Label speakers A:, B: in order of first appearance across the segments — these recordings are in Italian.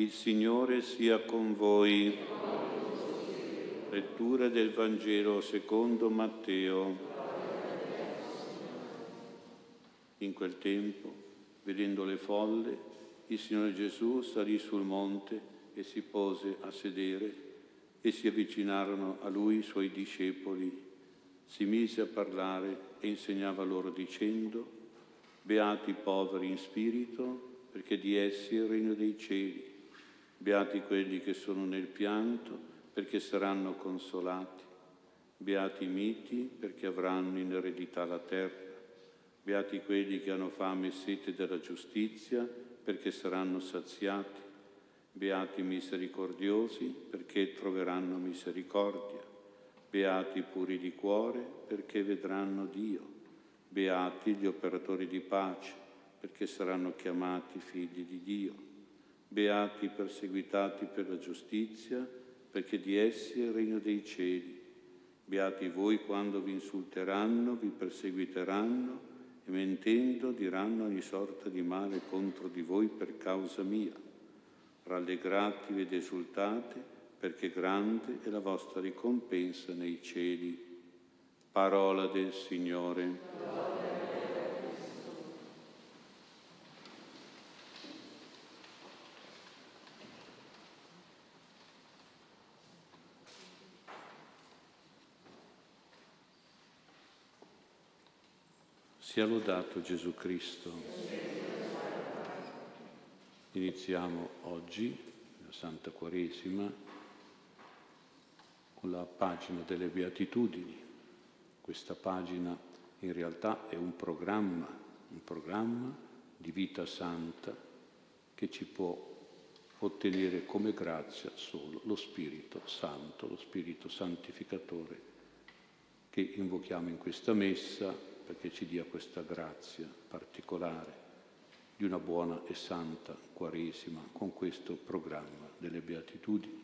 A: Il Signore sia con voi. Lettura del Vangelo secondo Matteo. In quel tempo, vedendo le folle, il Signore Gesù salì sul monte e si pose a sedere e si avvicinarono a lui i suoi discepoli. Si mise a parlare e insegnava loro dicendo, Beati i poveri in spirito, perché di essi è il regno dei cieli. Beati quelli che sono nel pianto, perché saranno consolati. Beati i miti, perché avranno in eredità la terra. Beati quelli che hanno fame e sete della giustizia, perché saranno saziati. Beati i misericordiosi, perché troveranno misericordia. Beati i puri di cuore, perché vedranno Dio. Beati gli operatori di pace, perché saranno chiamati figli di Dio. Beati i perseguitati per la giustizia, perché di essi è il regno dei cieli. Beati voi quando vi insulteranno, vi perseguiteranno e mentendo diranno ogni sorta di male contro di voi per causa mia. Rallegratevi ed esultate, perché grande è la vostra ricompensa nei cieli. Parola del Signore. Sia lodato Gesù Cristo. Iniziamo oggi, la Santa Quaresima, con la pagina delle Beatitudini. Questa pagina in realtà è un programma, un programma di vita santa che ci può ottenere come grazia solo lo Spirito Santo, lo Spirito Santificatore che invochiamo in questa messa perché ci dia questa grazia particolare di una buona e santa Quaresima con questo programma delle Beatitudini.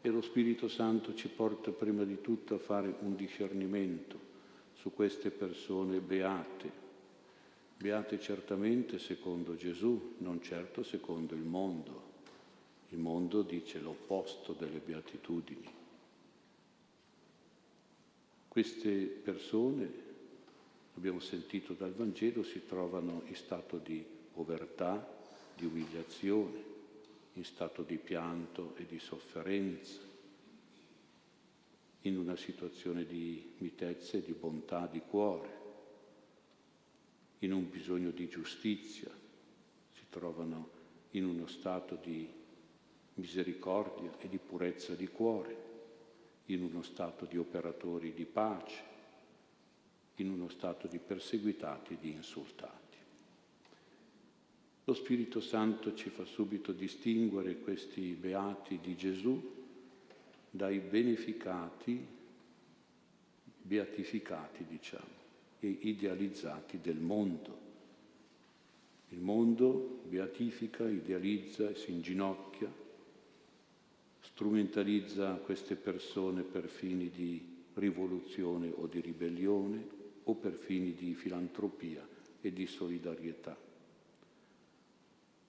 A: E lo Spirito Santo ci porta prima di tutto a fare un discernimento su queste persone beate, beate certamente secondo Gesù, non certo secondo il mondo. Il mondo dice l'opposto delle beatitudini. Queste persone abbiamo sentito dal Vangelo, si trovano in stato di povertà, di umiliazione, in stato di pianto e di sofferenza, in una situazione di mitezza e di bontà di cuore, in un bisogno di giustizia, si trovano in uno stato di misericordia e di purezza di cuore, in uno stato di operatori di pace, in uno stato di perseguitati e di insultati. Lo Spirito Santo ci fa subito distinguere questi beati di Gesù dai beneficati, beatificati, diciamo, e idealizzati del mondo. Il mondo beatifica, idealizza e si inginocchia, strumentalizza queste persone per fini di rivoluzione o di ribellione, o per fini di filantropia e di solidarietà.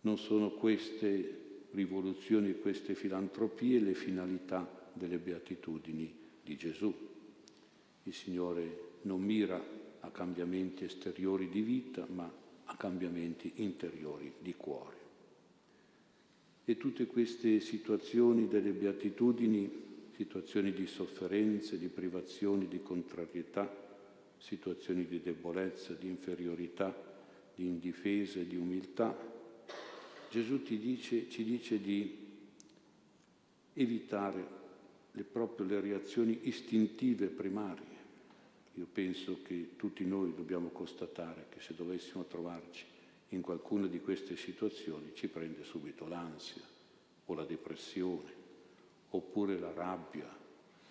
A: Non sono queste rivoluzioni e queste filantropie le finalità delle beatitudini di Gesù. Il Signore non mira a cambiamenti esteriori di vita, ma a cambiamenti interiori di cuore. E tutte queste situazioni delle beatitudini, situazioni di sofferenze, di privazioni, di contrarietà, situazioni di debolezza, di inferiorità, di indifesa di umiltà, Gesù dice, ci dice di evitare le, proprio le reazioni istintive primarie. Io penso che tutti noi dobbiamo constatare che se dovessimo trovarci in qualcuna di queste situazioni ci prende subito l'ansia o la depressione, oppure la rabbia,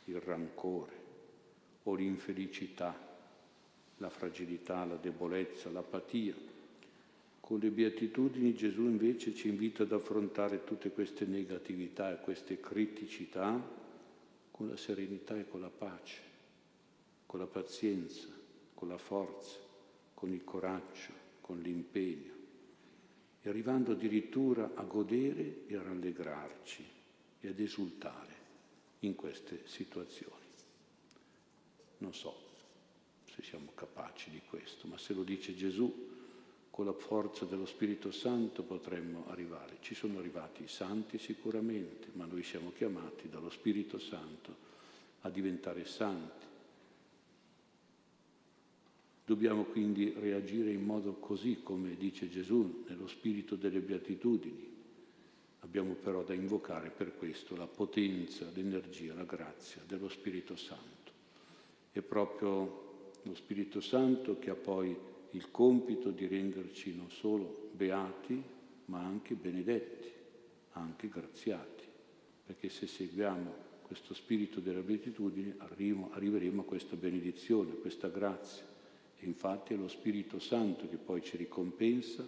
A: il rancore o l'infelicità la fragilità, la debolezza, l'apatia. Con le beatitudini Gesù invece ci invita ad affrontare tutte queste negatività e queste criticità con la serenità e con la pace, con la pazienza, con la forza, con il coraggio, con l'impegno. E arrivando addirittura a godere e a rallegrarci e ad esultare in queste situazioni. Non so se siamo capaci di questo, ma se lo dice Gesù, con la forza dello Spirito Santo potremmo arrivare. Ci sono arrivati i santi sicuramente, ma noi siamo chiamati dallo Spirito Santo a diventare santi. Dobbiamo quindi reagire in modo così come dice Gesù, nello spirito delle beatitudini. Abbiamo però da invocare per questo la potenza, l'energia, la grazia dello Spirito Santo. È proprio lo Spirito Santo che ha poi il compito di renderci non solo beati, ma anche benedetti, anche graziati, perché se seguiamo questo spirito della beatitudine arriveremo a questa benedizione, a questa grazia. E infatti è lo Spirito Santo che poi ci ricompensa,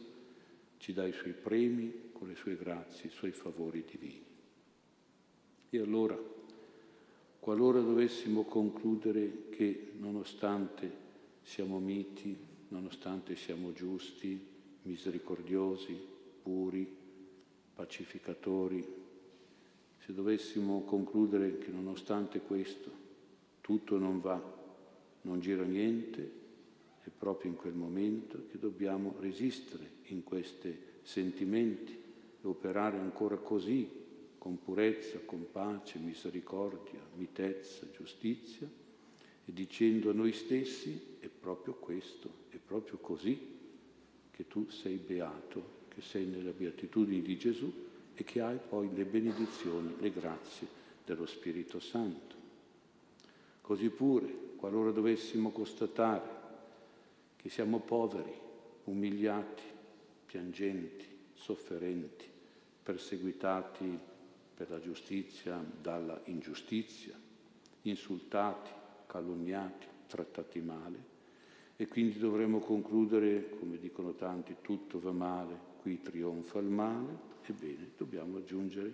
A: ci dà i suoi premi con le sue grazie, i suoi favori divini. E allora, qualora dovessimo concludere che nonostante siamo miti, nonostante siamo giusti, misericordiosi, puri, pacificatori, se dovessimo concludere che nonostante questo tutto non va, non gira niente, è proprio in quel momento che dobbiamo resistere in questi sentimenti e operare ancora così, con purezza, con pace, misericordia, mitezza, giustizia, e dicendo a noi stessi è proprio questo proprio così che tu sei beato, che sei nella beatitudine di Gesù e che hai poi le benedizioni, le grazie dello Spirito Santo. Così pure, qualora dovessimo constatare che siamo poveri, umiliati, piangenti, sofferenti, perseguitati per la giustizia dalla ingiustizia, insultati, calunniati, trattati male, e quindi dovremmo concludere, come dicono tanti, tutto va male, qui trionfa il male, ebbene dobbiamo aggiungere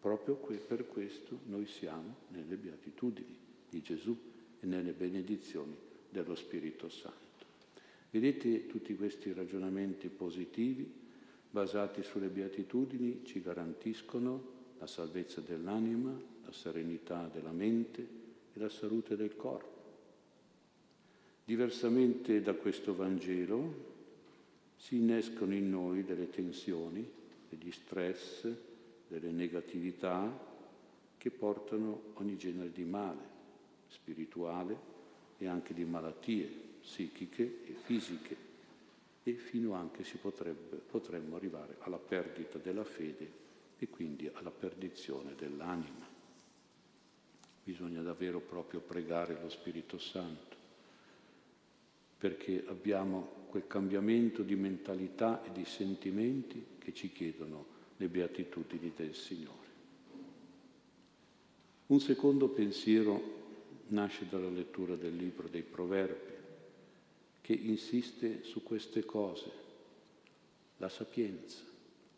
A: proprio per questo noi siamo nelle beatitudini di Gesù e nelle benedizioni dello Spirito Santo. Vedete tutti questi ragionamenti positivi basati sulle beatitudini ci garantiscono la salvezza dell'anima, la serenità della mente e la salute del corpo. Diversamente da questo Vangelo si innescono in noi delle tensioni, degli stress, delle negatività che portano ogni genere di male spirituale e anche di malattie psichiche e fisiche e fino anche si potrebbe, potremmo arrivare alla perdita della fede alla perdizione dell'anima. Bisogna davvero proprio pregare lo Spirito Santo perché abbiamo quel cambiamento di mentalità e di sentimenti che ci chiedono le beatitudini del Signore. Un secondo pensiero nasce dalla lettura del libro dei Proverbi, che insiste su queste cose, la sapienza,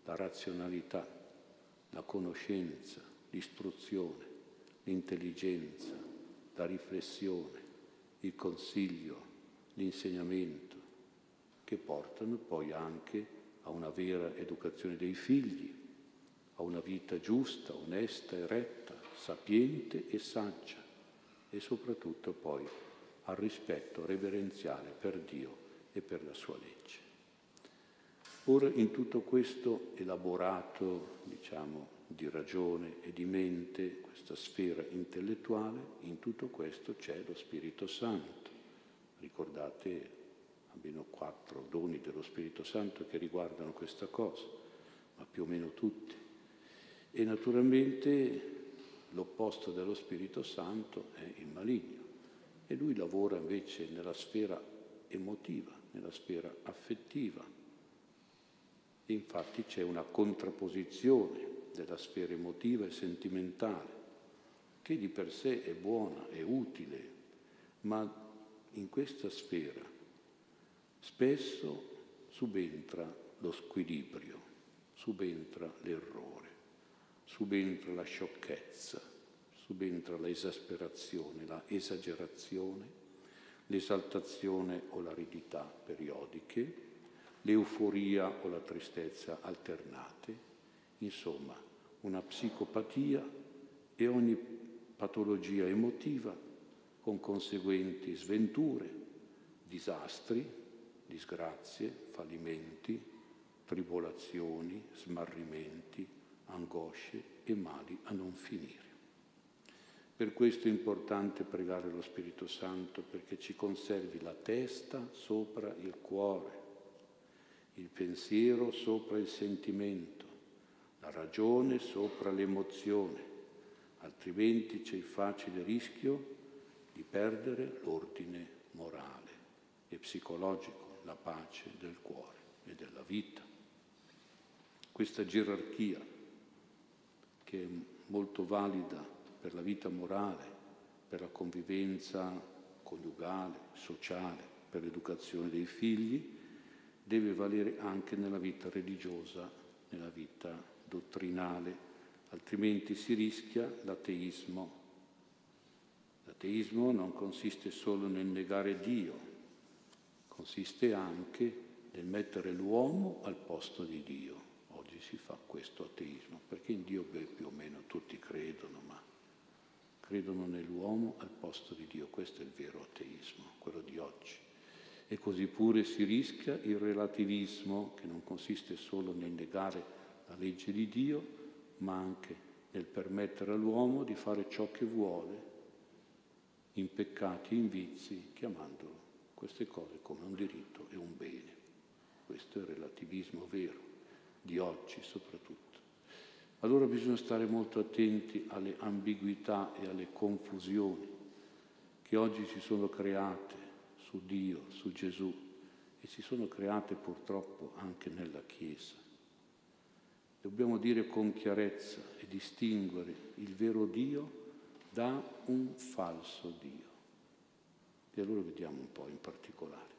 A: la razionalità, la conoscenza, l'istruzione, l'intelligenza, la riflessione, il consiglio, l'insegnamento, che portano poi anche a una vera educazione dei figli, a una vita giusta, onesta e retta, sapiente e saggia e soprattutto poi al rispetto reverenziale per Dio e per la sua legge. Ora in tutto questo elaborato, diciamo, di ragione e di mente, questa sfera intellettuale, in tutto questo c'è lo Spirito Santo Ricordate almeno quattro doni dello Spirito Santo che riguardano questa cosa, ma più o meno tutti. E naturalmente l'opposto dello Spirito Santo è il maligno e lui lavora invece nella sfera emotiva, nella sfera affettiva. Infatti c'è una contrapposizione della sfera emotiva e sentimentale, che di per sé è buona, è utile, ma in questa sfera spesso subentra lo squilibrio, subentra l'errore, subentra la sciocchezza, subentra l'esasperazione, la esagerazione, l'esaltazione o l'aridità periodiche, l'euforia o la tristezza alternate, insomma una psicopatia e ogni patologia emotiva con conseguenti sventure, disastri, disgrazie, fallimenti, tribolazioni, smarrimenti, angosce e mali a non finire. Per questo è importante pregare lo Spirito Santo perché ci conservi la testa sopra il cuore, il pensiero sopra il sentimento, la ragione sopra l'emozione, altrimenti c'è il facile rischio di perdere l'ordine morale e psicologico, la pace del cuore e della vita. Questa gerarchia che è molto valida per la vita morale, per la convivenza coniugale, sociale, per l'educazione dei figli, deve valere anche nella vita religiosa, nella vita dottrinale, altrimenti si rischia l'ateismo. L'ateismo non consiste solo nel negare Dio, consiste anche nel mettere l'uomo al posto di Dio. Oggi si fa questo ateismo, perché in Dio beh, più o meno tutti credono, ma credono nell'uomo al posto di Dio. Questo è il vero ateismo, quello di oggi. E così pure si rischia il relativismo, che non consiste solo nel negare la legge di Dio, ma anche nel permettere all'uomo di fare ciò che vuole, in peccati, in vizi, chiamandolo queste cose come un diritto e un bene. Questo è il relativismo vero, di oggi soprattutto. Allora bisogna stare molto attenti alle ambiguità e alle confusioni che oggi si sono create su Dio, su Gesù e si sono create purtroppo anche nella Chiesa. Dobbiamo dire con chiarezza e distinguere il vero Dio da un falso Dio. E allora vediamo un po' in particolare.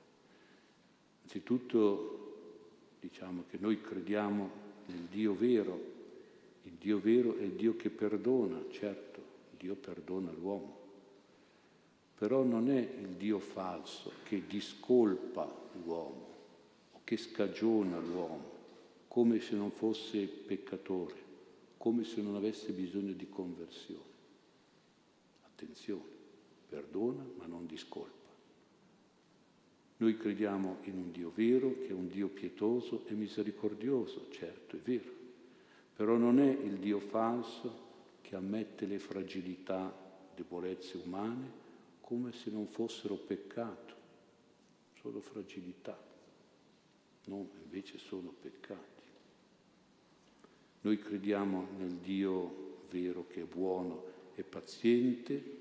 A: Innanzitutto diciamo che noi crediamo nel Dio vero il Dio vero è il Dio che perdona, certo, Dio perdona l'uomo, però non è il Dio falso che discolpa l'uomo o che scagiona l'uomo come se non fosse peccatore, come se non avesse bisogno di conversione. Attenzione, perdona ma non discolpa. Noi crediamo in un Dio vero, che è un Dio pietoso e misericordioso, certo, è vero però non è il Dio falso che ammette le fragilità, debolezze umane come se non fossero peccato, solo fragilità, no, invece sono peccati. Noi crediamo nel Dio vero che è buono e paziente,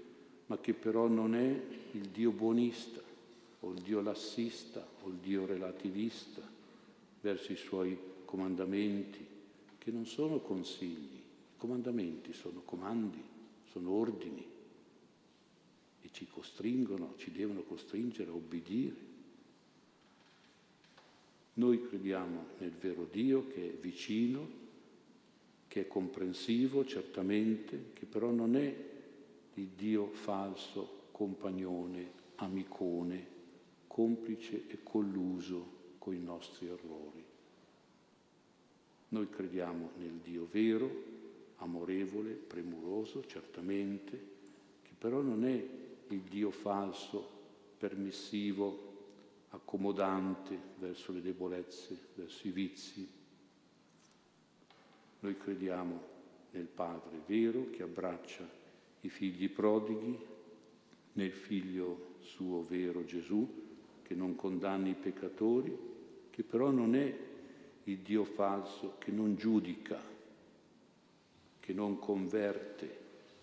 A: ma che però non è il Dio buonista o il Dio lassista o il Dio relativista verso i suoi comandamenti, che non sono consigli, i comandamenti sono comandi, sono ordini ci costringono, ci devono costringere a obbedire. Noi crediamo nel vero Dio che è vicino, che è comprensivo certamente, che però non è il Dio falso, compagnone, amicone, complice e colluso con i nostri errori. Noi crediamo nel Dio vero, amorevole, premuroso, certamente, che però non è il Dio falso, permissivo, accomodante verso le debolezze, verso i vizi. Noi crediamo nel Padre vero che abbraccia i figli prodighi, nel Figlio suo vero Gesù che non condanna i peccatori, che però non è il Dio falso che non giudica, che non converte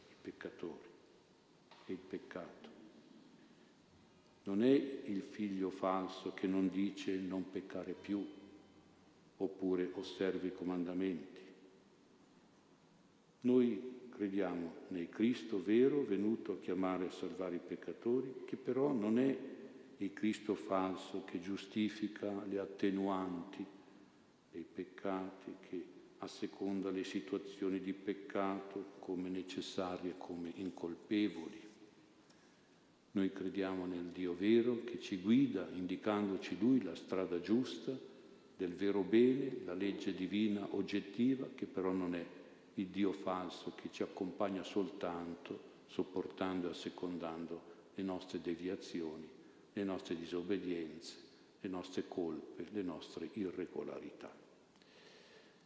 A: i peccatori e il peccato. Non è il figlio falso che non dice non peccare più oppure osservi i comandamenti. Noi crediamo nel Cristo vero venuto a chiamare e salvare i peccatori, che però non è il Cristo falso che giustifica le attenuanti dei peccati che asseconda le situazioni di peccato come necessarie, come incolpevoli. Noi crediamo nel Dio vero che ci guida, indicandoci Lui la strada giusta, del vero bene, la legge divina oggettiva, che però non è il Dio falso che ci accompagna soltanto sopportando e assecondando le nostre deviazioni, le nostre disobbedienze, le nostre colpe, le nostre irregolarità.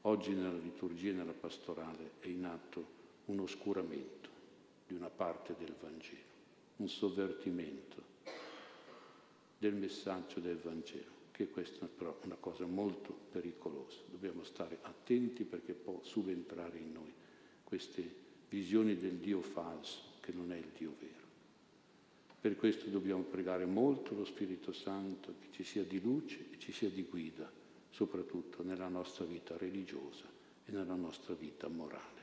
A: Oggi nella liturgia e nella pastorale è in atto un oscuramento di una parte del Vangelo, un sovvertimento del messaggio del Vangelo, che questa è però una cosa molto pericolosa. Dobbiamo stare attenti perché può subentrare in noi queste visioni del Dio falso, che non è il Dio vero. Per questo dobbiamo pregare molto lo Spirito Santo che ci sia di luce e ci sia di guida, soprattutto nella nostra vita religiosa e nella nostra vita morale.